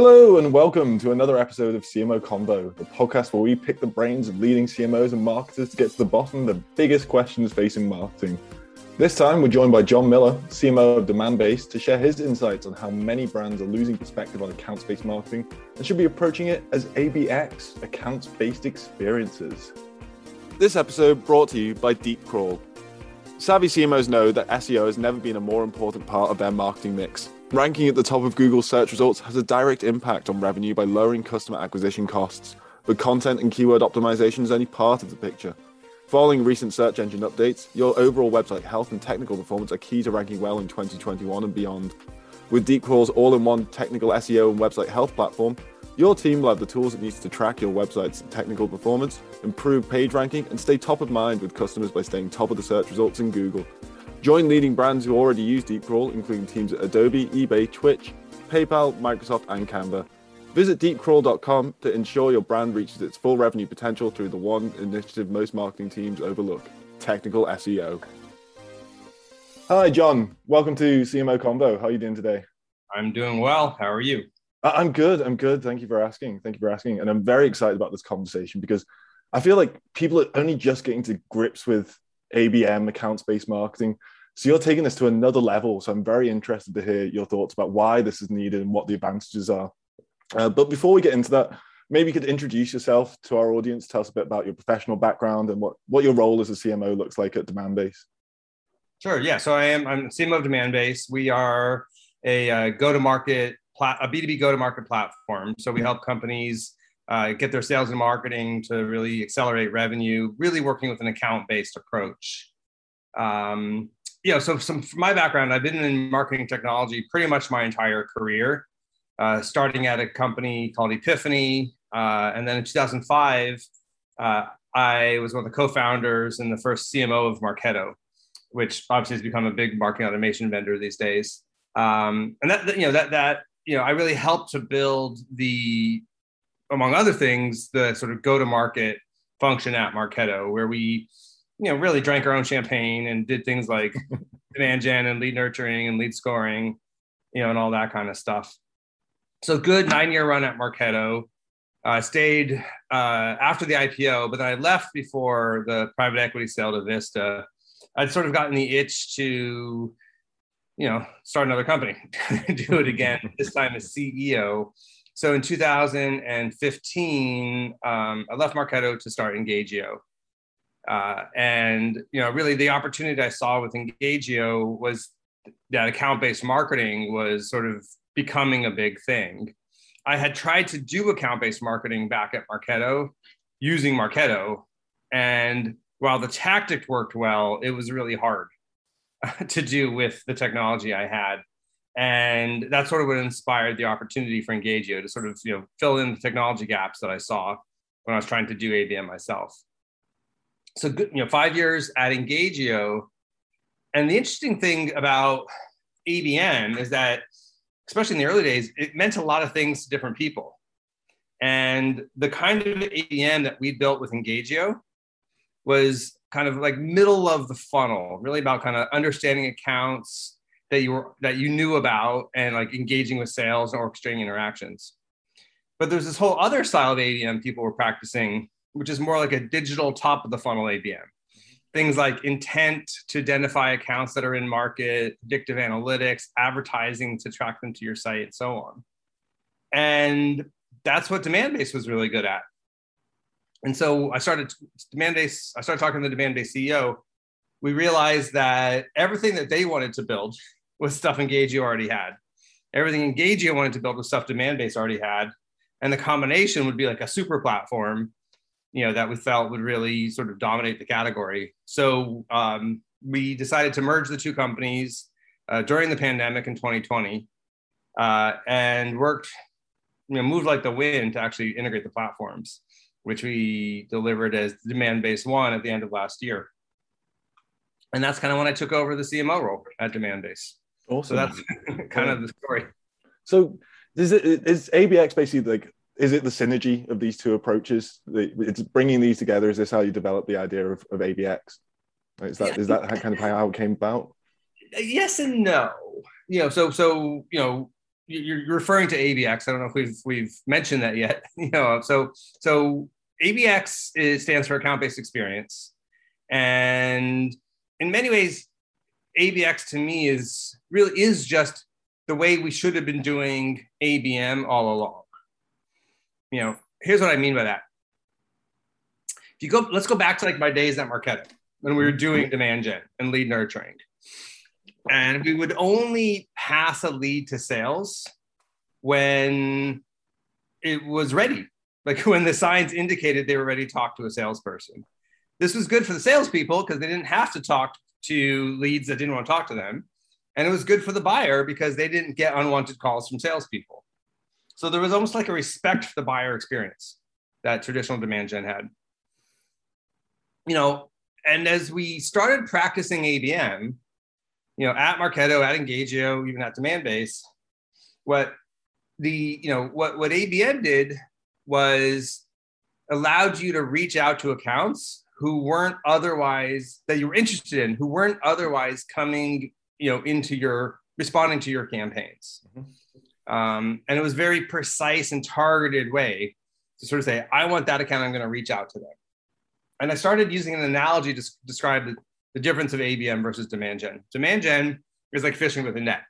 Hello and welcome to another episode of CMO Convo, the podcast where we pick the brains of leading CMOs and marketers to get to the bottom of the biggest questions facing marketing. This time we're joined by Jon Miller, CMO of Demandbase, to share his insights on how many brands are losing perspective on accounts-based marketing and should be approaching it as ABX, accounts-based experiences. This episode brought to you by DeepCrawl. Savvy CMOs know that SEO has never been a more important part of their marketing mix. Ranking at the top of Google search results has a direct impact on revenue by lowering customer acquisition costs, but content and keyword optimization is only part of the picture. Following recent search engine updates, your overall website health and technical performance are key to ranking well in 2021 and beyond. With DeepCrawl's all in one technical SEO and website health platform, your team will have the tools it needs to track your website's technical performance, improve page ranking, and stay top of mind with customers by staying top of the search results in Google. Join leading brands who already use DeepCrawl, including teams at Adobe, eBay, Twitch, PayPal, Microsoft, and Canva. Visit deepcrawl.com to ensure your brand reaches its full revenue potential through the one initiative most marketing teams overlook technical SEO. Hi, Jon. Welcome to CMO Convo. How are you doing today? I'm doing well. How are you? I'm good. I'm good. Thank you for asking. Thank you for asking. And I'm very excited about this conversation because I feel like people are only just getting to grips with ABM, accounts based marketing. So you're taking this to another level. So I'm very interested to hear your thoughts about why this is needed and what the advantages are. Uh, but before we get into that, maybe you could introduce yourself to our audience, tell us a bit about your professional background and what, what your role as a CMO looks like at Demandbase. Sure. Yeah. So I am I'm CMO of Demandbase. We are a uh, go-to-market plat- a B2B go-to-market platform. So we help companies uh, get their sales and marketing to really accelerate revenue, really working with an account-based approach. Um, you know, so some from my background, I've been in marketing technology pretty much my entire career, uh, starting at a company called E.piphany, uh, and then in 2005, uh, I was one of the co-founders and the first CMO of Marketo, which obviously has become a big marketing automation vendor these days. Um, and that, you know that that you know, I really helped to build the, among other things, the sort of go-to-market function at Marketo, where we, you know, really drank our own champagne and did things like demand gen and lead nurturing and lead scoring, you know, and all that kind of stuff. So good nine-year run at Marketo. I uh, stayed uh, after the IPO, but then I left before the private equity sale to Vista. I'd sort of gotten the itch to you know, start another company, do it again, this time as CEO. So in 2015, um, I left Marketo to start Engagio. Uh, and, you know, really the opportunity I saw with Engagio was that account-based marketing was sort of becoming a big thing. I had tried to do account-based marketing back at Marketo using Marketo. And while the tactic worked well, it was really hard to do with the technology I had. And that's sort of what inspired the opportunity for Engagio to sort of you know fill in the technology gaps that I saw when I was trying to do ABM myself. So you know, five years at Engagio, And the interesting thing about ABM is that, especially in the early days, it meant a lot of things to different people. And the kind of ABM that we built with Engagio was kind of like middle of the funnel, really about kind of understanding accounts that you were that you knew about and like engaging with sales and orchestrating interactions. But there's this whole other style of ABM people were practicing, which is more like a digital top of the funnel ABM. Mm-hmm. Things like intent to identify accounts that are in market, predictive analytics, advertising to track them to your site, and so on. And that's what Demandbase was really good at and so I started Demandbase. I started talking to the Demandbase CEO. We realized that everything that they wanted to build was stuff Engagio already had. Everything Engagio wanted to build was stuff Demandbase already had, and the combination would be like a super platform, you know, that we felt would really sort of dominate the category. So um, we decided to merge the two companies uh, during the pandemic in 2020, uh, and worked, you know, moved like the wind to actually integrate the platforms which we delivered as Demandbase One at the end of last year. And that's kind of when I took over the CMO role at Demandbase. Awesome. So that's kind of the story. So is it is ABX basically like is it the synergy of these two approaches? It's bringing these together. Is this how you develop the idea of, of ABX? Is that yeah. is that kind of how it came about? Yes and no. You know, so so you know, you're referring to ABX. I don't know if we've we've mentioned that yet. You know, so so ABX is, stands for account based experience, and in many ways, ABX to me is really is just the way we should have been doing ABM all along. You know, here's what I mean by that. If you go, let's go back to like my days at Marketo when we were mm-hmm. doing demand gen and lead nurturing and we would only pass a lead to sales when it was ready like when the signs indicated they were ready to talk to a salesperson this was good for the salespeople because they didn't have to talk to leads that didn't want to talk to them. And it was good for the buyer because they didn't get unwanted calls from salespeople. So there was almost like a respect for the buyer experience that traditional demand gen had. You know and as we started practicing abm you know, at Marketo, at Engagio, even at Demandbase, what the, you know, what, what ABM did was allowed you to reach out to accounts who weren't otherwise that you were interested in, who weren't otherwise coming, you know, into your responding to your campaigns. Mm-hmm. Um, and it was very precise and targeted way to sort of say, I want that account, I'm going to reach out to them. And I started using an analogy to describe the, the difference of ABM versus demand gen. Demand gen is like fishing with a net.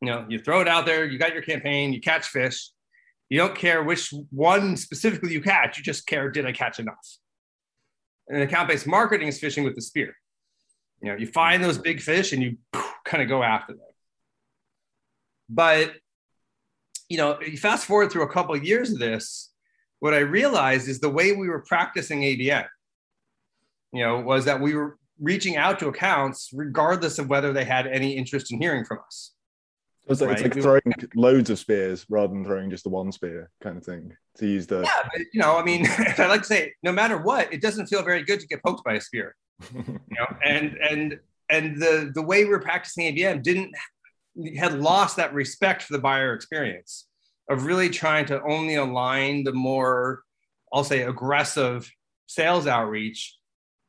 You know, you throw it out there, you got your campaign, you catch fish. You don't care which one specifically you catch, you just care, did I catch enough? And account based marketing is fishing with the spear. You know, you find those big fish and you kind of go after them. But, you know, you fast forward through a couple of years of this, what I realized is the way we were practicing ABM you know, was that we were reaching out to accounts regardless of whether they had any interest in hearing from us. It's like, right? it's like throwing loads of spears rather than throwing just the one spear kind of thing to use the. Yeah, but, you know, I mean, I like to say, no matter what, it doesn't feel very good to get poked by a spear. you know, and and and the the way we we're practicing ABM didn't had lost that respect for the buyer experience of really trying to only align the more, I'll say, aggressive sales outreach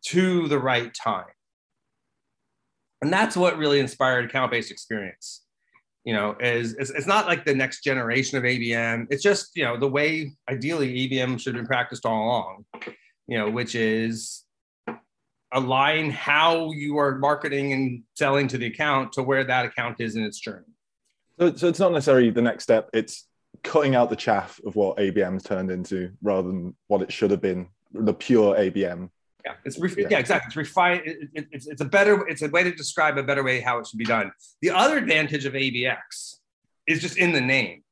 to the right time. And that's what really inspired account based experience. You know, is it's, it's not like the next generation of ABM. It's just, you know, the way ideally ABM should have been practiced all along, you know, which is align how you are marketing and selling to the account to where that account is in its journey. So, so it's not necessarily the next step. It's cutting out the chaff of what ABM's turned into rather than what it should have been, the pure ABM yeah, it's re- yeah. yeah. exactly. It's refined. It, it, it's it's a better. It's a way to describe a better way how it should be done. The other advantage of ABX is just in the name.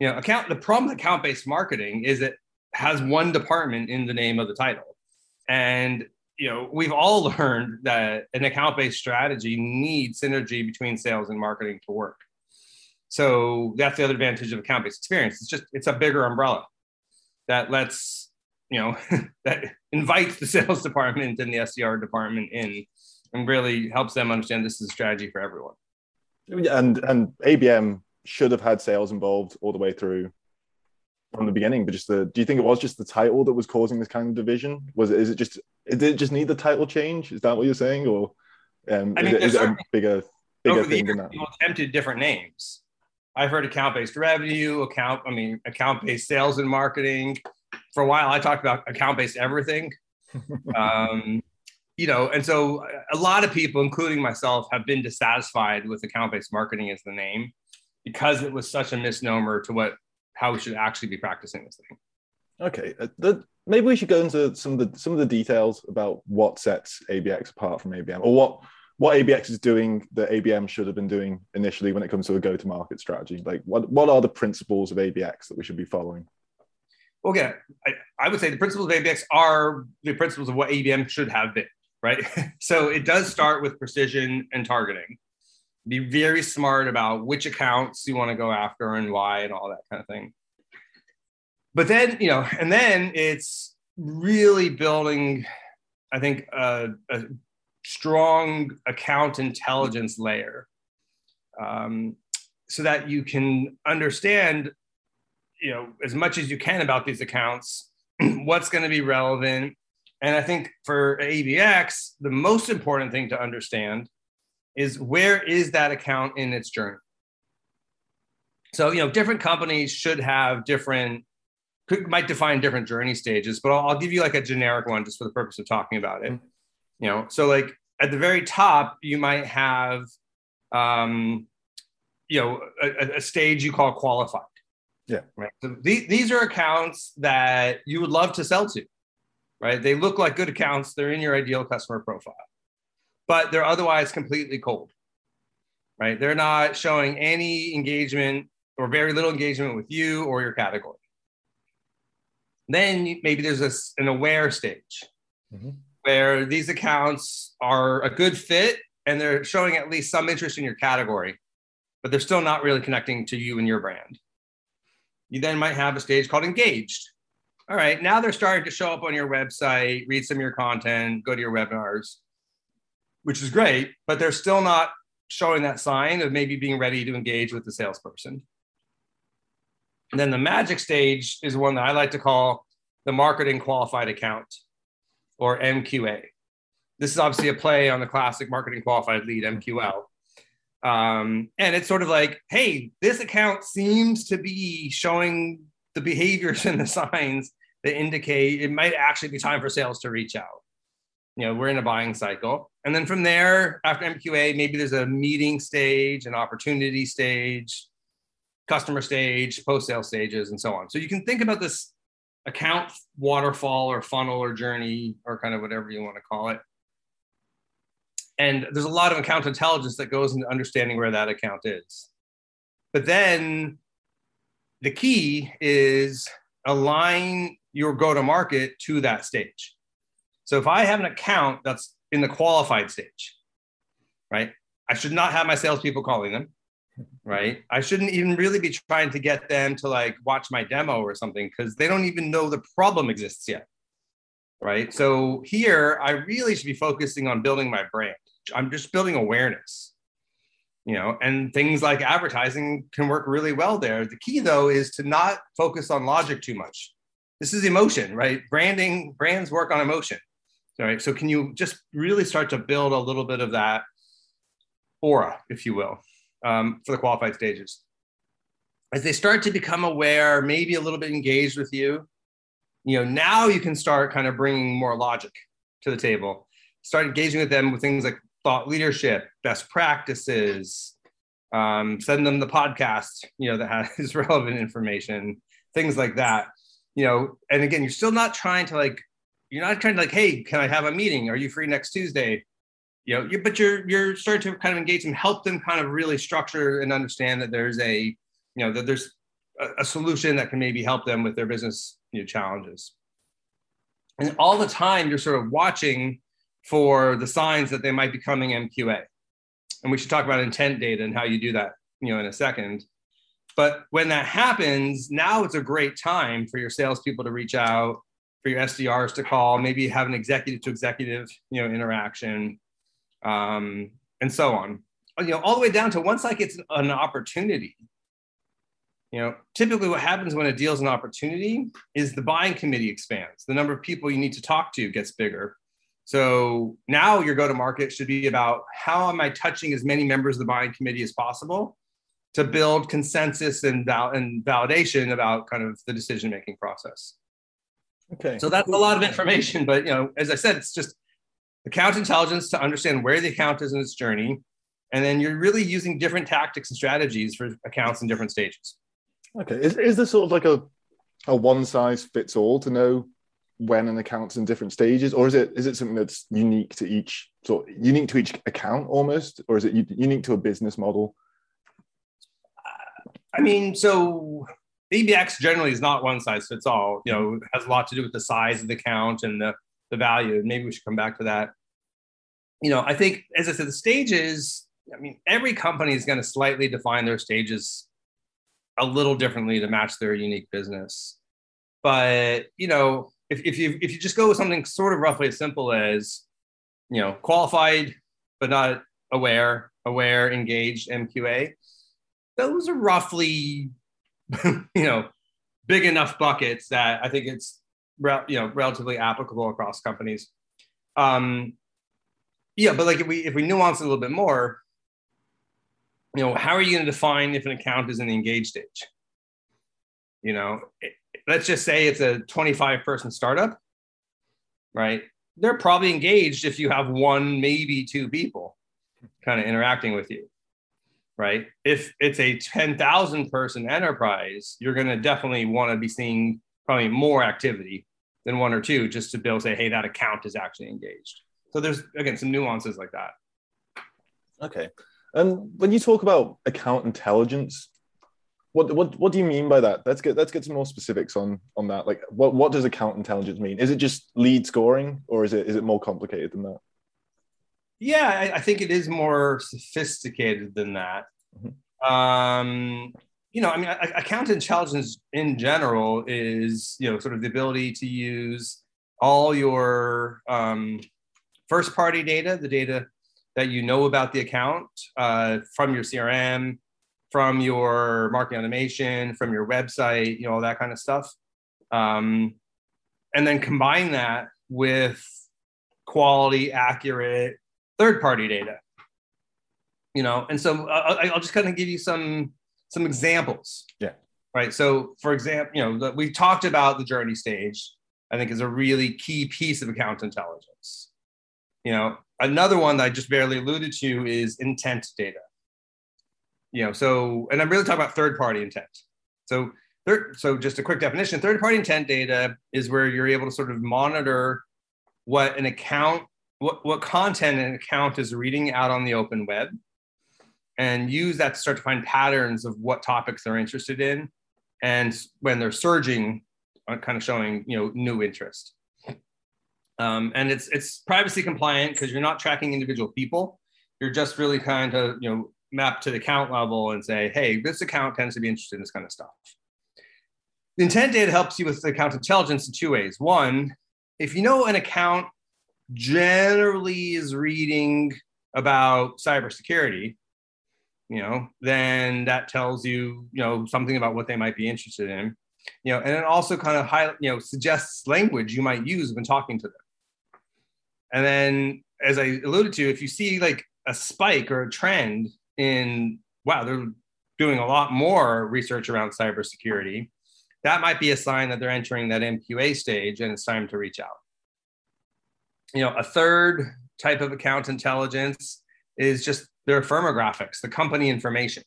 You know, account. The problem with account-based marketing is it has one department in the name of the title, and you know we've all learned that an account-based strategy needs synergy between sales and marketing to work. So that's the other advantage of account-based experience. It's just it's a bigger umbrella that lets you know that invites the sales department and the SDR department in and really helps them understand this is a strategy for everyone. And and ABM should have had sales involved all the way through from the beginning, but just the do you think it was just the title that was causing this kind of division? Was it is it just did it just need the title change? Is that what you're saying? Or um, I mean, is, it, is it a bigger bigger thing than that? People attempted different names. I've heard account-based revenue, account, I mean, account-based sales and marketing, for a while I talked about account based everything. um, you know, and so a lot of people, including myself, have been dissatisfied with account based marketing as the name because it was such a misnomer to what how we should actually be practicing this thing. Okay, uh, the, maybe we should go into some of the some of the details about what sets ABX apart from ABM, or what what ABX is doing that ABM should have been doing initially when it comes to a go to market strategy. Like, what what are the principles of ABX that we should be following? Well, again, I, I would say the principles of ABX are the principles of what ABM should have been, right? so it does start with precision and targeting. Be very smart about which accounts you want to go after and why and all that kind of thing. But then, you know, and then it's really building, I think, a, a strong account intelligence layer um, so that you can understand you know as much as you can about these accounts what's going to be relevant and i think for abx the most important thing to understand is where is that account in its journey So, you know, different companies should have different, could, might define different journey stages, but I'll, I'll, give you like a generic one just for the purpose of talking about it. Mm-hmm. You know, so like at the very top, you might have, um, you know, a, a stage you call qualified. Yeah. Right. So th- these are accounts that you would love to sell to, right? They look like good accounts. They're in your ideal customer profile, but they're otherwise completely cold, right? They're not showing any engagement or very little engagement with you or your category. Then maybe there's a, an aware stage mm-hmm. where these accounts are a good fit and they're showing at least some interest in your category, but they're still not really connecting to you and your brand. You then might have a stage called engaged. All right, now they're starting to show up on your website, read some of your content, go to your webinars, which is great, but they're still not showing that sign of maybe being ready to engage with the salesperson. And then the magic stage is one that I like to call the marketing qualified account or MQA. This is obviously a play on the classic marketing qualified lead MQL. Um, and it's sort of like, hey, this account seems to be showing the behaviors and the signs that indicate it might actually be time for sales to reach out. You know, we're in a buying cycle. And then from there, after MQA, maybe there's a meeting stage, an opportunity stage, customer stage, post sale stages, and so on. So you can think about this account waterfall or funnel or journey or kind of whatever you want to call it and there's a lot of account intelligence that goes into understanding where that account is. But then the key is align your go to market to that stage. So if I have an account that's in the qualified stage, right, I should not have my salespeople calling them, right? I shouldn't even really be trying to get them to like watch my demo or something because they don't even know the problem exists yet, right? So here, I really should be focusing on building my brand. I'm just building awareness, you know, and things like advertising can work really well there. The key though is to not focus on logic too much. This is emotion, right? Branding, brands work on emotion. Right. So can you just really start to build a little bit of that aura, if you will, um, for the qualified stages? As they start to become aware, maybe a little bit engaged with you, you know, now you can start kind of bringing more logic to the table. Start engaging with them with things like thought leadership, best practices, um, send them the podcast, you know, that has relevant information, things like that. You know, and again, you're still not trying to like, you're not trying to like, hey, can I have a meeting? Are you free next Tuesday? You know, you, but you're you're starting to kind of engage them, help them kind of really structure and understand that there's a, you know, that there's a, a solution that can maybe help them with their business you know, challenges. And all the time, you're sort of watching for the signs that they might be coming MQA. And we should talk about intent data and how you do that, you know, in a second. But when that happens, now it's a great time for your salespeople to reach out, for your SDRs to call, maybe have an executive to executive, you know, interaction, um, and so on. You know, all the way down to once like it's an opportunity. You know, typically what happens when a deal is an opportunity is the buying committee expands. The number of people you need to talk to gets bigger so now your go to market should be about how am I touching as many members of the buying committee as possible to build consensus and, val- and validation about kind of the decision making process. Okay. So that's a lot of information, but you know, as I said, it's just account intelligence to understand where the account is in its journey, and then you're really using different tactics and strategies for accounts in different stages. Okay. Is is there sort of like a a one size fits all to know when an account's in different stages, or is it is it something that's unique to each sort unique to each account almost, or is it unique to a business model? I mean, so ABX generally is not one size fits all. You know, has a lot to do with the size of the account and the the value. Maybe we should come back to that. You know, I think as I said, the stages. I mean, every company is going to slightly define their stages a little differently to match their unique business. But you know, if, if you if you just go with something sort of roughly as simple as you know qualified but not aware aware engaged mqa those are roughly you know big enough buckets that i think it's you know relatively applicable across companies um yeah but like if we if we nuance it a little bit more you know, how are you going to define if an account is in the engaged stage? You know, let's just say it's a 25 person startup, right? They're probably engaged if you have one, maybe two people kind of interacting with you, right? If it's a 10,000 person enterprise, you're going to definitely want to be seeing probably more activity than one or two just to be able to say, hey, that account is actually engaged. So there's, again, some nuances like that. Okay. And when you talk about account intelligence, what what what do you mean by that? Let's get let's get some more specifics on on that. Like what what does account intelligence mean? Is it just lead scoring or is it is it more complicated than that? Yeah, I, I think it is more sophisticated than that. Mm-hmm. Um, you know, I mean, account intelligence in general is you know sort of the ability to use all your um, first party data, the data that you know about the account uh, from your CRM, from your marketing automation, from your website, you know, all that kind of stuff. Um, and then combine that with quality, accurate third party data. You know, and so uh, I'll just kind of give you some some examples. Yeah. Right. So, for example, you know, we talked about the journey stage. I think is a really key piece of account intelligence. You know, another one that I just barely alluded to is intent data. You know, so and I'm really talking about third party intent. So third, so just a quick definition: third party intent data is where you're able to sort of monitor what an account, what what content an account is reading out on the open web, and use that to start to find patterns of what topics they're interested in, and when they're surging, uh, kind of showing you know new interest. Um, and it's it's privacy compliant because you're not tracking individual people. You're just really kind of you know map to the account level and say, hey, this account tends to be interested in this kind of stuff. The intent data helps you with the account intelligence in two ways. One, if you know an account generally is reading about cybersecurity, you know, then that tells you, you know, something about what they might be interested in. You know, and it also kind of high, you know, suggests language you might use when talking to them. And then, as I alluded to, if you see like a spike or a trend in, wow, they're doing a lot more research around cybersecurity, that might be a sign that they're entering that MQA stage and it's time to reach out. You know, a third type of account intelligence is just their firmographics, the company information.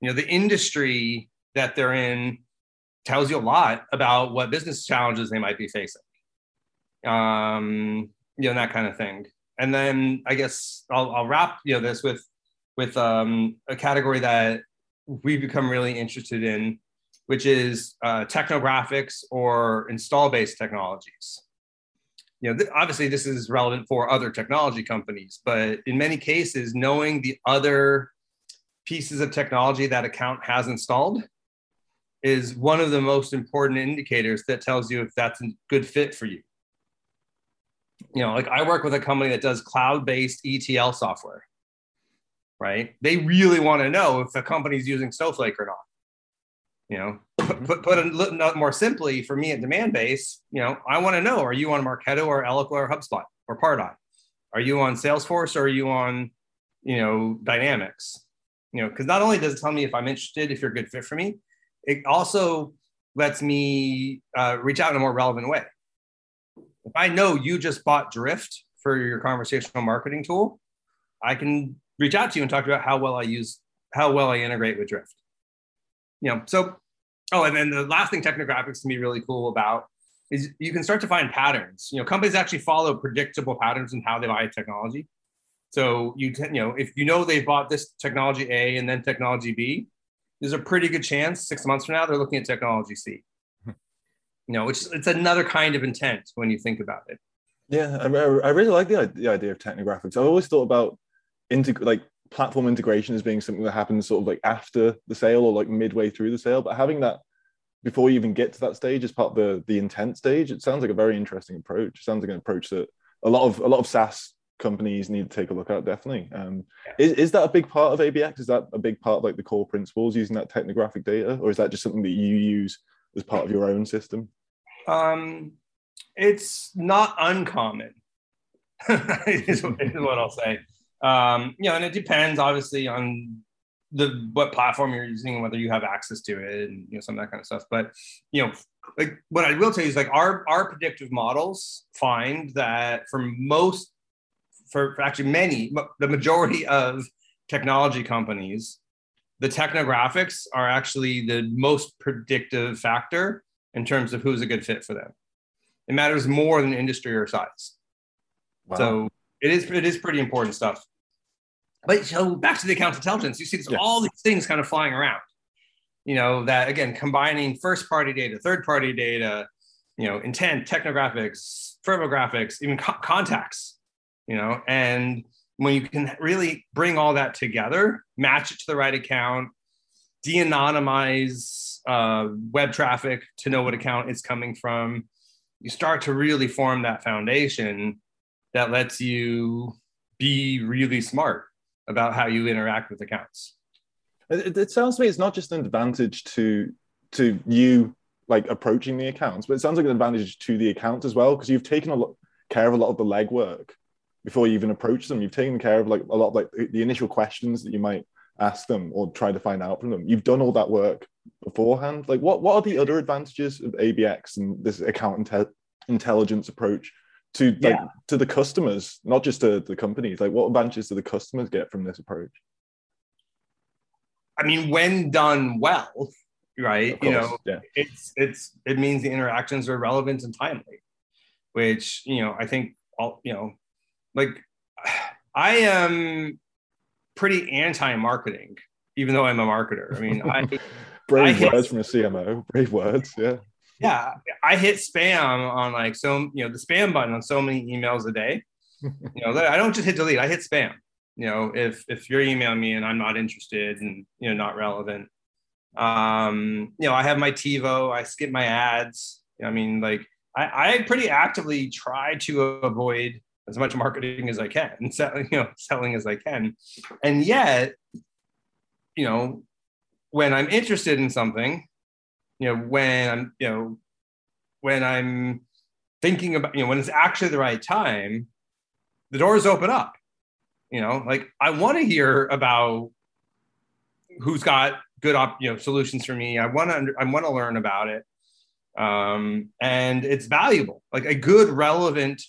You know, the industry that they're in tells you a lot about what business challenges they might be facing. Um, you know that kind of thing and then i guess i'll, I'll wrap you know this with with um, a category that we've become really interested in which is uh, technographics or install based technologies. You know th- obviously this is relevant for other technology companies but in many cases knowing the other pieces of technology that account has installed is one of the most important indicators that tells you if that's a good fit for you. You know, like I work with a company that does cloud-based ETL software, right? They really want to know if the company's using Snowflake or not. You know, put, put, put a little more simply for me at Demandbase, you know, I want to know, are you on Marketo or Eloqua or HubSpot or Pardot? Are you on Salesforce or are you on, you know, Dynamics? You know, because not only does it tell me if I'm interested, if you're a good fit for me, it also lets me uh, reach out in a more relevant way if I know you just bought Drift for your conversational marketing tool, I can reach out to you and talk about how well I use, how well I integrate with Drift. You know, so, oh, and then the last thing technographics can be really cool about is you can start to find patterns. You know, companies actually follow predictable patterns in how they buy technology. So you, you know, if you know they bought this technology A and then technology B, there's a pretty good chance six months from now they're looking at technology C hmm. you know, which it's another kind of intent when you think about it. Yeah, I, I really like the, the idea of technographics. I've always thought about integ- like platform integration as being something that happens sort of like after the sale or like midway through the sale, but having that before you even get to that stage as part of the the intent stage, it sounds like a very interesting approach. It sounds like an approach that a lot of a lot of SaaS companies need to take a look at. Definitely, um, yeah. is is that a big part of ABX? Is that a big part of like the core principles using that technographic data, or is that just something that you use as part of your own system? Um, it's not uncommon, is, is, what I'll say. Um, you know, and it depends obviously on the what platform you're using, and whether you have access to it, and you know some of that kind of stuff. But you know, like what I will tell you is like our our predictive models find that for most, for, for actually many, the majority of technology companies, the technographics are actually the most predictive factor in terms of who's a good fit for them. It matters more than industry or size. Wow. So it is it is pretty important stuff. But so back to the account intelligence, you see this, yeah. all these things kind of flying around. You know that again, combining first party data, third party data, you know, intent, technographics, firmographics, even co- contacts. You know, and when you can really bring all that together, match it to the right account, de-anonymize uh, web traffic to know what account it's coming from, you start to really form that foundation that lets you be really smart about how you interact with accounts. It, it, sounds to me it's not just an advantage to to you like approaching the accounts, but it sounds like an advantage to the account as well because you've taken a lot care of a lot of the legwork before you even approach them. You've taken care of like a lot of like the initial questions that you might ask them or try to find out from them. You've done all that work beforehand. Like what what are the other advantages of ABX and this account inte- intelligence approach to like yeah. to the customers, not just to the companies. Like, what advantages do the customers get from this approach? I mean, when done well, right? You know, yeah. it's it's it means the interactions are relevant and timely, which you know I think all you know, like I am pretty anti-marketing, even though I'm a marketer. I mean, I brave I words hit, from a CMO. Brave words, yeah yeah, I hit spam on like so, you know, the spam button on so many emails a day. you know, I don't just hit delete, I hit spam. You know, if if you're emailing me and I'm not interested and you know not relevant. Um, you know, I have my TiVo, I skip my ads. I mean, like I, I pretty actively try to avoid as much marketing as I can and selling, you know, selling as I can. And yet, you know, when I'm interested in something, you know when i'm you know when i'm thinking about you know when it's actually the right time the doors open up you know like i want to hear about who's got good op, you know solutions for me. I want to i want to learn about it. Um, and it's valuable. Like a good relevant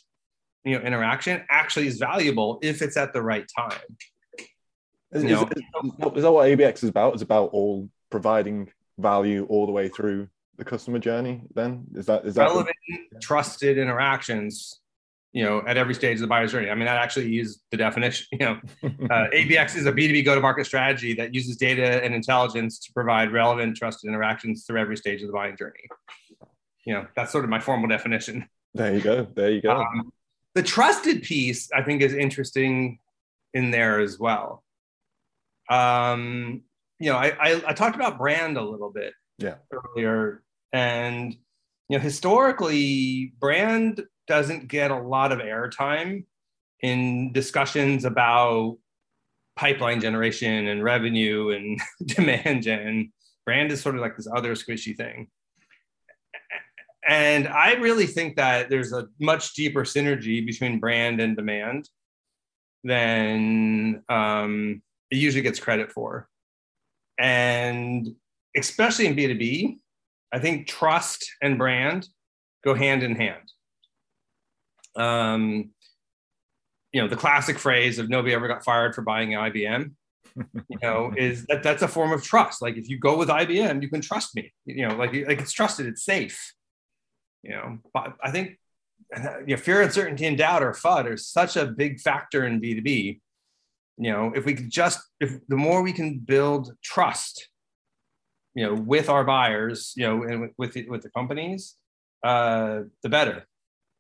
you know interaction actually is valuable if it's at the right time. Is, is, is, is that what abx is about? It's about all providing value all the way through the customer journey then? Is that is that relevant the- trusted interactions you know at every stage of the buyer's journey. I mean that actually is the definition you know. Uh, abx is a b2b go-to-market strategy that uses data and intelligence to provide relevant trusted interactions through every stage of the buying journey. You know that's sort of my formal definition. There you go there you go. Um, the trusted piece i think is interesting in there as well. Um, you know, I, I, I talked about brand a little bit yeah. earlier, and you know, historically, brand doesn't get a lot of airtime in discussions about pipeline generation and revenue and demand gen. Brand is sort of like this other squishy thing. And I really think that there's a much deeper synergy between brand and demand than um, it usually gets credit for. And especially in B2B, I think trust and brand go hand in hand. Um, you know, the classic phrase of nobody ever got fired for buying IBM, you know, is that that's a form of trust. Like if you go with IBM, you can trust me, you know, like, like it's trusted, it's safe, you know, but I think you know, fear, uncertainty, and doubt or FUD are such a big factor in B2B you know if we could just if the more we can build trust you know with our buyers you know and with the, with the companies uh the better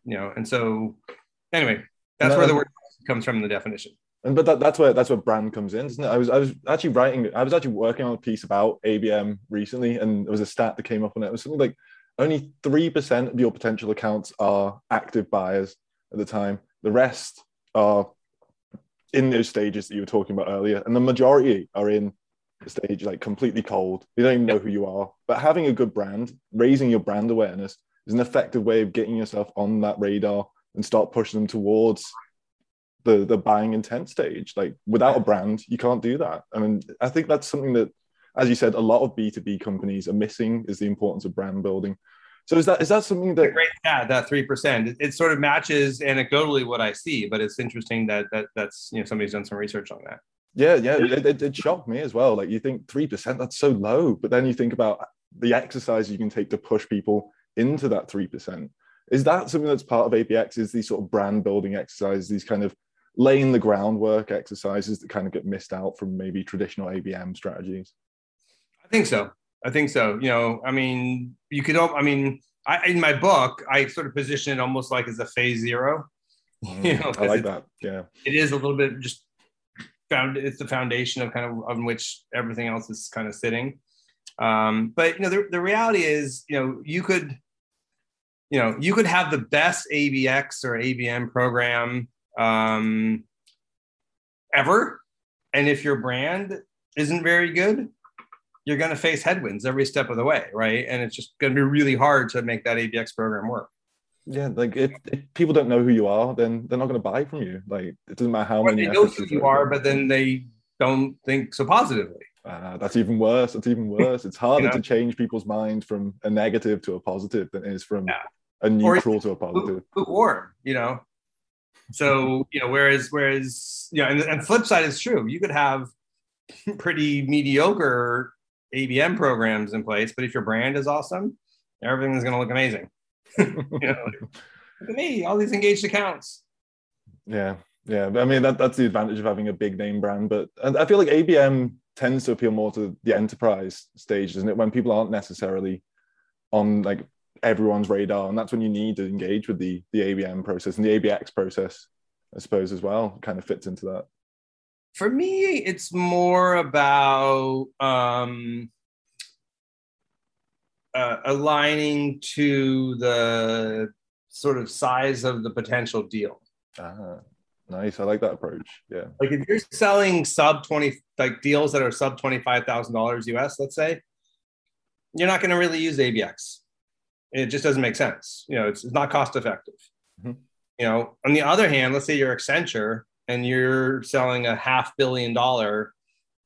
you know and so anyway that's no, where the word comes from in the definition. And but that, that's where that's where brand comes in isn't it? I was i was actually writing i was actually working on a piece about abm recently and there was a stat that came up on it. It was something like only 3% of your potential accounts are active buyers at the time. The rest are in those stages that you were talking about earlier, and the majority are in the stage like completely cold. They don't even know who you are. But having a good brand, raising your brand awareness, is an effective way of getting yourself on that radar and start pushing them towards the the buying intent stage. Like without a brand, you can't do that. I mean, I think that's something that, as you said, a lot of B two B companies are missing is the importance of brand building. So is that is that something that great stat that three percent? It, it, sort of matches anecdotally what I see, but it's interesting that that that's you know somebody's done some research on that. Yeah, yeah, it, it, it shocked me as well. Like you think three percent, that's so low, but then you think about the exercise you can take to push people into that three percent. Is that something that's part of ABX? Is these sort of brand building exercises, these kind of laying the groundwork exercises that kind of get missed out from maybe traditional ABM strategies? I think so. I think so. You know, I mean, you could. I mean, I, in my book, I sort of position it almost like as a phase zero. Mm, you know, I like that. Yeah, it is a little bit just found. It's the foundation of kind of on which everything else is kind of sitting. Um, but you know, the, the reality is, you know, you could, you know, you could have the best ABX or ABM program um, ever, and if your brand isn't very good, you're going to face headwinds every step of the way, right? And it's just going to be really hard to make that ABX program work. Yeah, like if, if people don't know who you are, then they're not going to buy from you. Like it doesn't matter how or many. They know who you are, but then they don't think so positively. Uh, that's even worse. That's even worse. It's harder you know? to change people's mind from a negative to a positive than it is from yeah. a neutral to a positive. Lukewarm, you know. So you know, whereas whereas you know, and, and flip side is true. You could have pretty mediocre ABM programs in place, but if your brand is awesome, everything's going to look amazing. you know, look at me, all these engaged accounts. Yeah, yeah. I mean, that, that's the advantage of having a big name brand. But I feel like ABM tends to appeal more to the enterprise stage, isn't it? When people aren't necessarily on like everyone's radar, and that's when you need to engage with the the ABM process and the ABX process, I suppose, as well. Kind of fits into that for me, it's more about um, uh, aligning to the sort of size of the potential deal. Ah, nice. I like that approach. Yeah. Like if you're selling sub 20, like deals that are sub $25,000 US, let's say, you're not going to really use ABX. It just doesn't make sense. You know, it's, it's not cost effective. Mm-hmm. You know, on the other hand, let's say you're Accenture and you're selling a half billion dollar,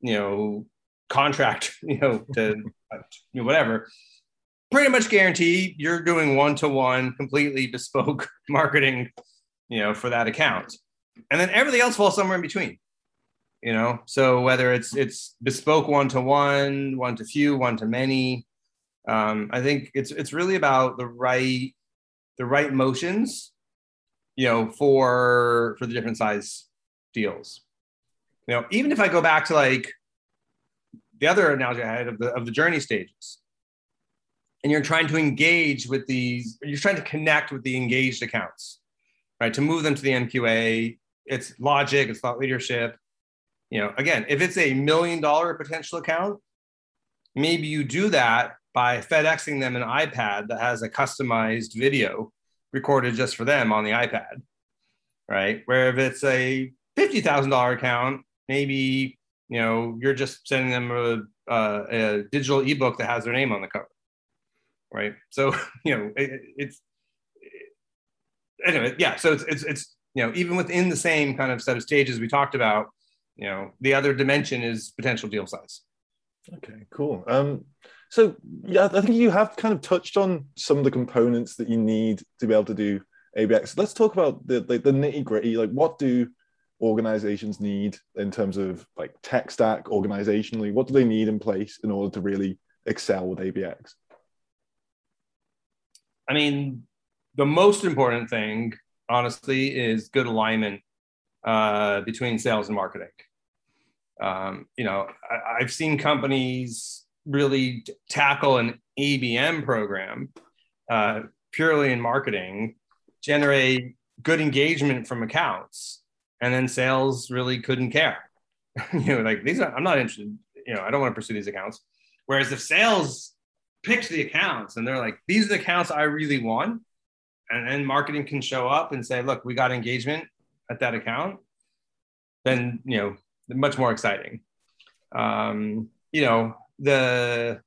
you know, contract, you know, to you know, whatever, pretty much guarantee you're doing one to one, completely bespoke marketing, you know, for that account, and then everything else falls somewhere in between. You know, so whether it's it's bespoke one to one, one to few, one to many, um, I think it's it's really about the right the right motions you know for for the different size deals. You know, even if I go back to like the other analogy I had of the of the journey stages, and you're trying to engage with these, you're trying to connect with the engaged accounts, right? To move them to the MQA, it's logic, it's thought leadership. You know, again, if it's a million dollar potential account, maybe you do that by FedExing them an iPad that has a customized video recorded just for them on the iPad, right? Where if it's a fifty thousand dollar account, maybe you know you're just sending them a, a, a, digital ebook that has their name on the cover, right? So you know it, it's anyway, yeah. So it's, it's it's you know even within the same kind of set of stages we talked about, you know the other dimension is potential deal size. Okay, cool. Um, so yeah, I think you have kind of touched on some of the components that you need to be able to do ABX. Let's talk about the like the nitty gritty. Like, what do organizations need in terms of like tech stack organizationally? What do they need in place in order to really excel with ABX? I mean, the most important thing, honestly, is good alignment uh, between sales and marketing. Um, you know, I, have seen companies really t- tackle an ABM program uh, purely in marketing, generate good engagement from accounts, and then sales really couldn't care. you know, like these are I'm not interested. You know, I don't want to pursue these accounts. Whereas if sales picks the accounts and they're like, these are the accounts I really want, and then marketing can show up and say, look, we got engagement at that account, then you know, much more exciting. Um, you know, the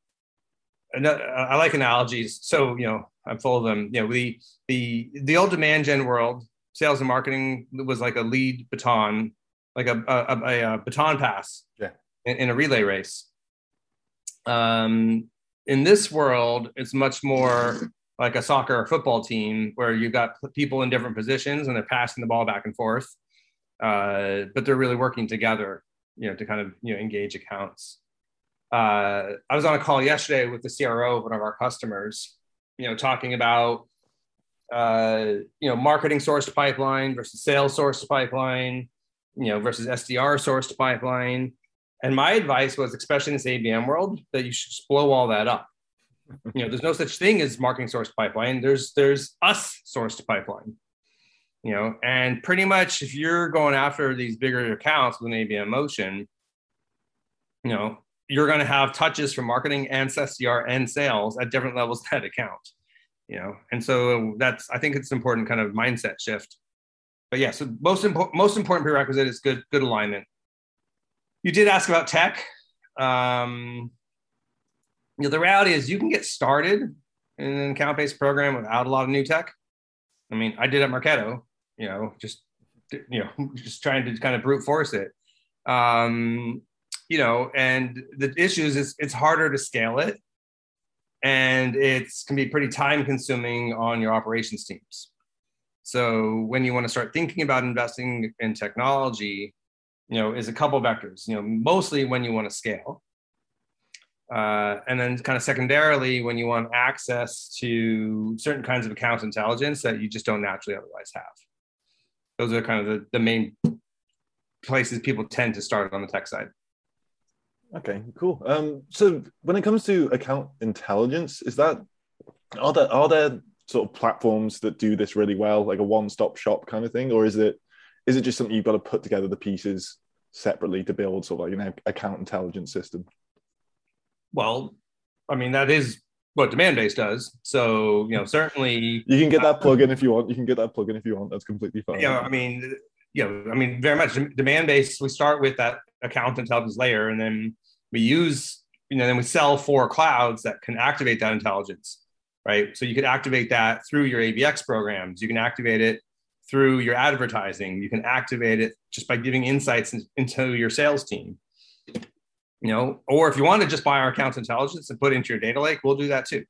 I like analogies. So you know, I'm full of them. You know, the the the old demand gen world sales and marketing was like a lead baton, like a, a, a, a baton pass yeah. in, in, a relay race. Um, in this world, it's much more like a soccer or football team where you've got people in different positions and they're passing the ball back and forth, uh, but they're really working together, you know, to kind of you know engage accounts. Uh, I was on a call yesterday with the CRO of one of our customers, you know, talking about uh, you know marketing sourced pipeline versus sales sourced pipeline, you know, versus SDR sourced pipeline. And my advice was, especially in this ABM world, that you should blow all that up. You know, there's no such thing as marketing sourced pipeline. There's there's us sourced pipeline. You know, and pretty much if you're going after these bigger accounts with an ABM motion, you know, you're going to have touches from marketing and SDR and sales at different levels of that account. You know, and so that's I think it's important kind of mindset shift. But yeah, so most important most important prerequisite is good good alignment you did ask about tech. Um, you know, the reality is you can get started in an account-based program without a lot of new tech. I mean, I did at Marketo, you know, just you know, just trying to kind of brute force it. Um, you know, and the issues is it's harder to scale it, and it's can be pretty time consuming on your operations teams. So when you want to start thinking about investing in technology, you know, is a couple vectors, you know, mostly when you want to scale. Uh, and then kind of secondarily, when you want access to certain kinds of account intelligence that you just don't naturally otherwise have. Those are kind of the, the main places people tend to start on the tech side. Okay, cool. Um, so when it comes to account intelligence, is that are there are there sort of platforms that do this really well, like a one-stop shop kind of thing, or is it is it just something you've got to put together the pieces separately to build sort of like an account intelligence system? Well, I mean that is what Demandbase does. So you know certainly you can get that plugin if you want. You can get that plugin if you want. That's completely fine. Yeah, you know, I mean, you know, I mean, very much Demandbase. We start with that account intelligence layer, and then we use you know then we sell four clouds that can activate that intelligence right so you could activate that through your ABX programs you can activate it through your advertising. You can activate it just by giving insights in, into your sales team. You know, or if you want to just buy our account intelligence and put it into your data lake, we'll do that too.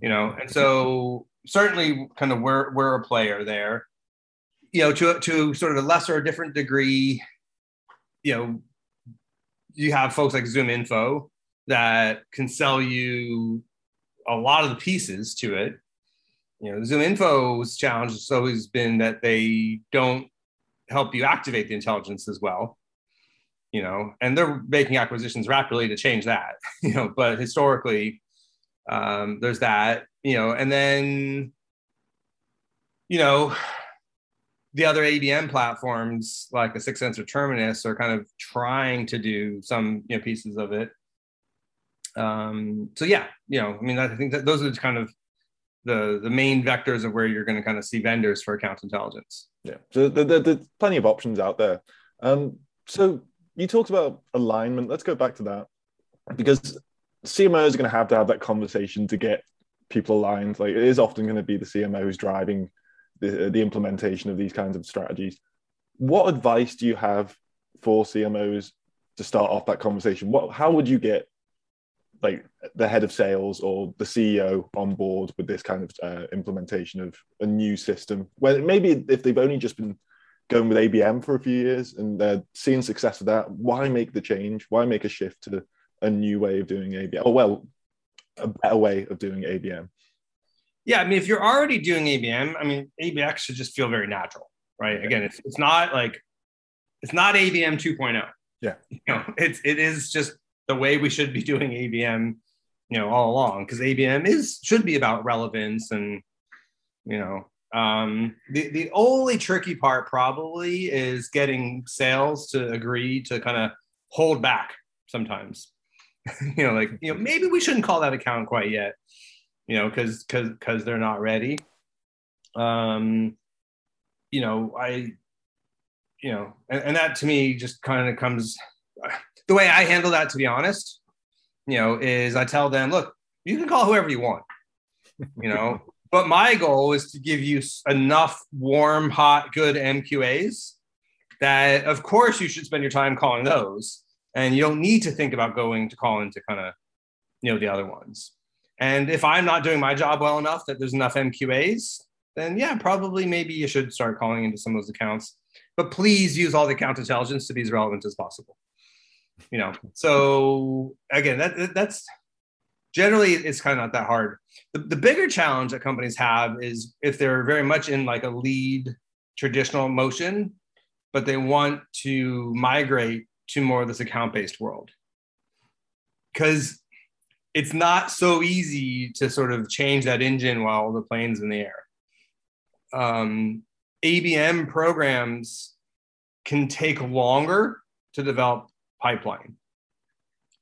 You know, and so certainly kind of we're we're a player there. You know, to to sort of a lesser or different degree, you know, you have folks like ZoomInfo that can sell you a lot of the pieces to it you know, ZoomInfo's challenge has always been that they don't help you activate the intelligence as well. You know, and they're making acquisitions rapidly to change that. You know, but historically, um, there's that. You know, and then, you know, the other ABM platforms like the 6sense or Terminus are kind of trying to do some you know pieces of it. Um, so yeah, you know, I mean, I think that those are kind of the the main vectors of where you're going to kind of see vendors for account intelligence. Yeah, so there, there, there's plenty of options out there. Um, so you talked about alignment. Let's go back to that because CMO is going to have to have that conversation to get people aligned. Like it is often going to be the CMO who's driving the, the implementation of these kinds of strategies. What advice do you have for CMOs to start off that conversation? What how would you get like the head of sales or the CEO on board with this kind of uh, implementation of a new system. Where maybe if they've only just been going with ABM for a few years and they're seeing success with that, why make the change? Why make a shift to a new way of doing ABM? Or well, a better way of doing ABM. Yeah, I mean, if you're already doing ABM, I mean, ABX should just feel very natural, right? Again, it's, it's not like it's not ABM 2.0. Yeah, you know, it's it is just the way we should be doing ABM, you know, all along because ABM is should be about relevance and you know um, the the only tricky part probably is getting sales to agree to kind of hold back sometimes. you know, like you know maybe we shouldn't call that account quite yet. You know, because because because they're not ready. Um, you know, I, you know, and, and that to me just kind of comes the way I handle that, to be honest, you know, is I tell them, look, you can call whoever you want. You know, but my goal is to give you enough warm, hot, good MQAs that, of course, you should spend your time calling those, and you don't need to think about going to call into kind of, you know, the other ones. And if I'm not doing my job well enough that there's enough MQAs, then yeah, probably maybe you should start calling into some of those accounts. But please use all the account intelligence to be as relevant as possible. You know, so again, that that's generally it's kind of not that hard. The, the bigger challenge that companies have is if they're very much in like a lead traditional motion, but they want to migrate to more of this account-based world. Because it's not so easy to sort of change that engine while the plane's in the air. Um, ABM programs can take longer to develop pipeline.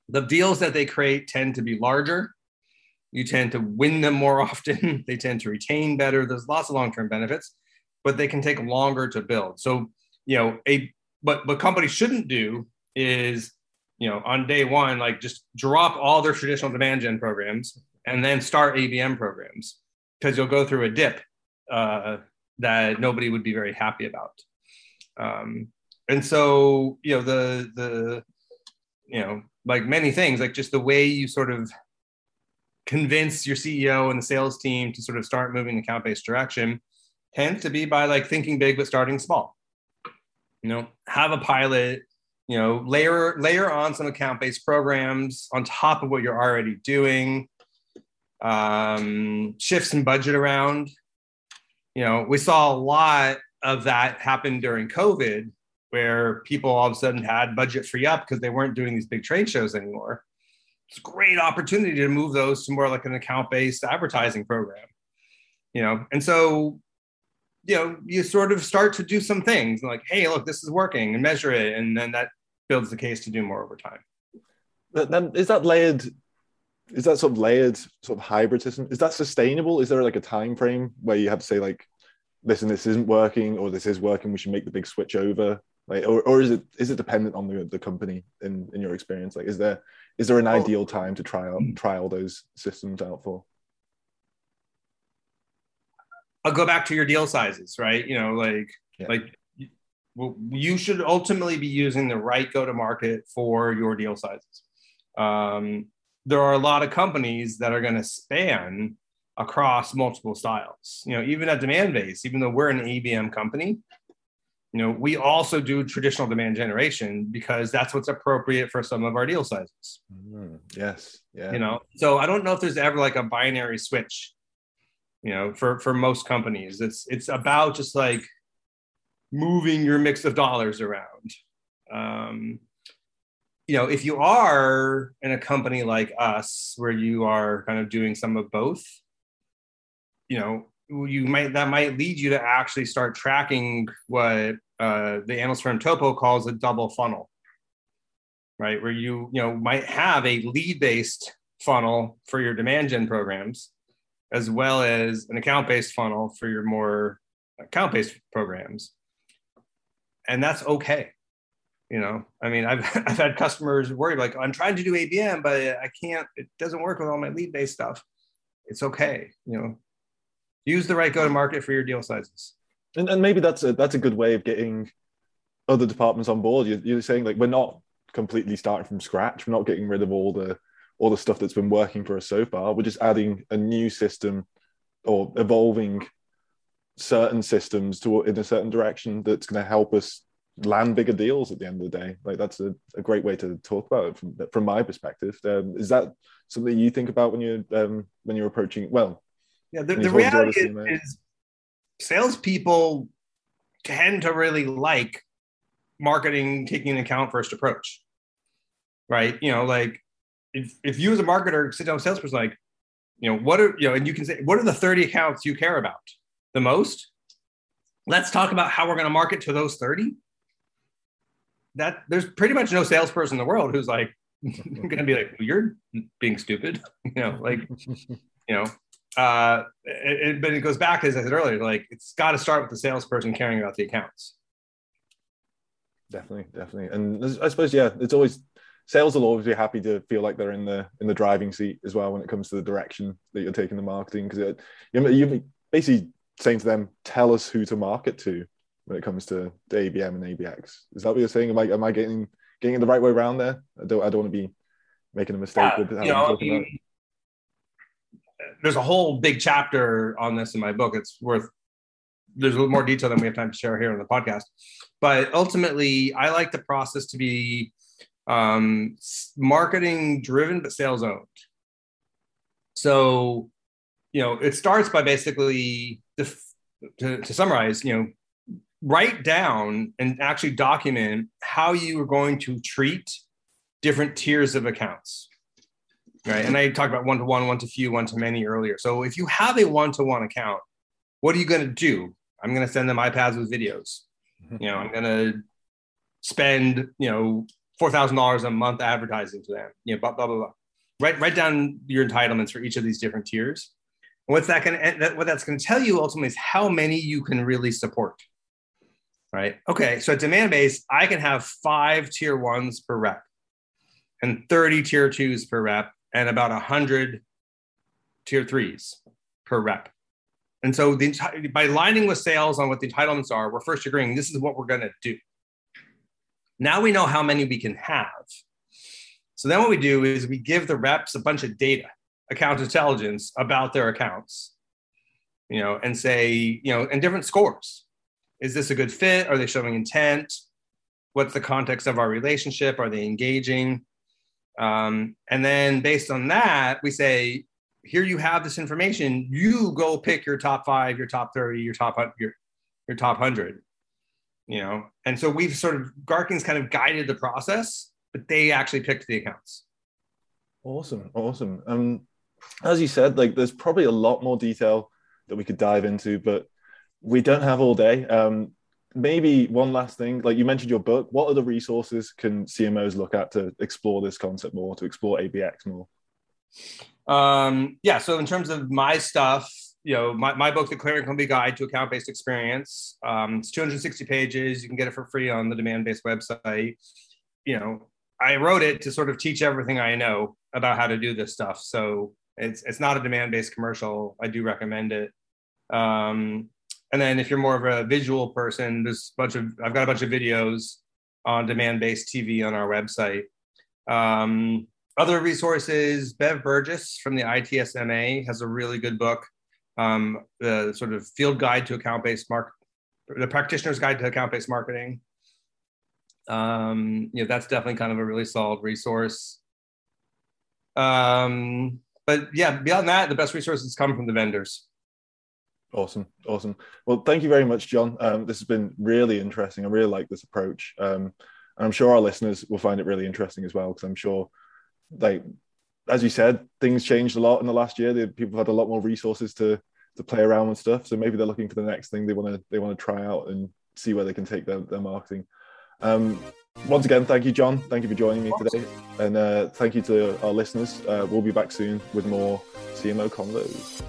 The deals that they create tend to be larger. You tend to win them more often. they tend to retain better. There's lots of long-term benefits, but they can take longer to build. So, you know, a but what companies shouldn't do is you know, on day one, like just drop all their traditional demand gen programs and then start ABM programs because you'll go through a dip uh, that nobody would be very happy about. Um, and so, you know, the the you know, like many things, like just the way you sort of convince your CEO and the sales team to sort of start moving account based direction tends to be by like thinking big but starting small. You know, have a pilot you know layer layer on some account based programs on top of what you're already doing um, shift some budget around. You know we saw a lot of that happen during covid where people all of a sudden had budget free up because they weren't doing these big trade shows anymore. It's a great opportunity to move those to more like an account based advertising program you know? And so you know you sort of start to do some things like hey look this is working and measure it and then that builds the case to do more over time. Then is that layered is that sort of layered sort of hybrid system is that sustainable? Is there like a time frame where you have to say like listen this isn't working or this is working we should make the big switch over? Like or, or is it is it dependent on the, the company in in your experience? Like is there is there an oh. ideal time to try out try all those systems out for I'll go back to your deal sizes, right? You know, like yeah. like you should ultimately be using the right go to market for your deal sizes. Um, there are a lot of companies that are going to span across multiple styles. You know, even at Demandbase, even though we're an ABM company, you know, we also do traditional demand generation because that's what's appropriate for some of our deal sizes. Mm, yes. Yeah. You know, so I don't know if there's ever like a binary switch you know for for most companies it's it's about just like moving your mix of dollars around. Um, you know if you are in a company like us where you are kind of doing some of both you know you might that might lead you to actually start tracking what uh, the analyst firm TOPO calls a double funnel right? Where you you know might have a lead based funnel for your demand gen programs as well as an account based funnel for your more account based programs. And that's okay. You know, I mean, I've, I've had customers worry like, I'm trying to do ABM, but I can't, it doesn't work with all my lead based stuff. It's okay. You know, use the right go to market for your deal sizes. And, and maybe that's a, that's a good way of getting other departments on board. You're, you're saying like, we're not completely starting from scratch. We're not getting rid of all the all the stuff that's been working for us so far. We're just adding a new system or evolving certain systems to in a certain direction that's going to help us land bigger deals at the end of the day. Like that's a, a great way to talk about it from from my perspective. Um, is that something you think about when you're um, when you're approaching? Well, yeah. The, the reality is, is salespeople tend to really like marketing taking an account first approach, right? You know, like if, if you as a marketer sit down with a salesperson like, you know, what are you know, and you can say, what are the 30 accounts you care about the most? Let's talk about how we're going to market to those 30. That there's pretty much no salesperson in the world who's like going to be like, well, you're being stupid, you know, like, you know, uh, it, it, but it goes back as I said earlier, like it's got to start with the salesperson caring about the accounts. Definitely, definitely, and I suppose yeah, it's always sales will always be happy to feel like they're in the in the driving seat as well when it comes to the direction that you're taking the marketing because you're, you're basically saying to them, tell us who to market to when it comes to the ABM and ABX. Is that what you're saying? Am I am I getting getting the right way around there? I don't I don't want to be making a mistake yeah, with how you know, I mean, there's a whole big chapter on this in my book. It's worth there's a little more detail than we have time to share here on the podcast. But ultimately, I like the process to be um, marketing driven but sales owned. So, you know, it starts by basically to, to, to summarize, you know, write down and actually document how you are going to treat different tiers of accounts. Right. And I talked about one to one, one to few, one to many earlier. So if you have a one to one account, what are you going to do? I'm going to send them iPads with videos. Mm-hmm. You know, I'm going to spend, you know, $4,000 a month advertising to them, you know, blah, blah, blah, blah. Write, write down your entitlements for each of these different tiers. And what's that going to, what that's going to tell you ultimately is how many you can really support. Right. Okay. So at Demandbase, I can have five tier ones per rep and 30 tier twos per rep and about 100 tier threes per rep. And so the, by lining with sales on what the entitlements are, we're first agreeing this is what we're going to do. Now we know how many we can have. So then what we do is we give the reps a bunch of data, account intelligence about their accounts, you know, and say, you know, and different scores. Is this a good fit? Are they showing intent? What's the context of our relationship? Are they engaging? Um, and then based on that, we say, here you have this information. You go pick your top five, your top 30, your top your, your top 100 you know? And so we've sort of garking's kind of guided the process but they actually picked the accounts. Awesome awesome. Um as you said like there's probably a lot more detail that we could dive into but we don't have all day. Um maybe one last thing like you mentioned your book. What other resources can cmos look at to explore this concept more to explore ABX more? Um yeah so in terms of my stuff you know, my, my book, The Clear and Complete Guide to Account Based Experience. Um, it's 260 pages. You can get it for free on the Demandbase website. You know, I wrote it to sort of teach everything I know about how to do this stuff. So it's, it's not a Demandbase commercial. I do recommend it. Um, and then if you're more of a visual person, there's a bunch of, I've got a bunch of videos on Demandbase TV on our website. Um, other resources, Bev Burgess from the ITSMA has a really good book um, the sort of field guide to account-based mark, the practitioner's guide to account-based marketing. Um, you know, that's definitely kind of a really solid resource. Um, but yeah, beyond that, the best resources come from the vendors. Awesome, awesome. Well, thank you very much, Jon. Um, this has been really interesting. I really like this approach, um, and I'm sure our listeners will find it really interesting as well because I'm sure, like as you said, things changed a lot in the last year. The, people had a lot more resources to to play around with stuff. So maybe they're looking for the next thing they want to they want to try out and see where they can take their, their marketing. Um, once again, thank you, Jon. Thank you for joining me today, and uh, thank you to our listeners. Uh, we'll be back soon with more CMO convos.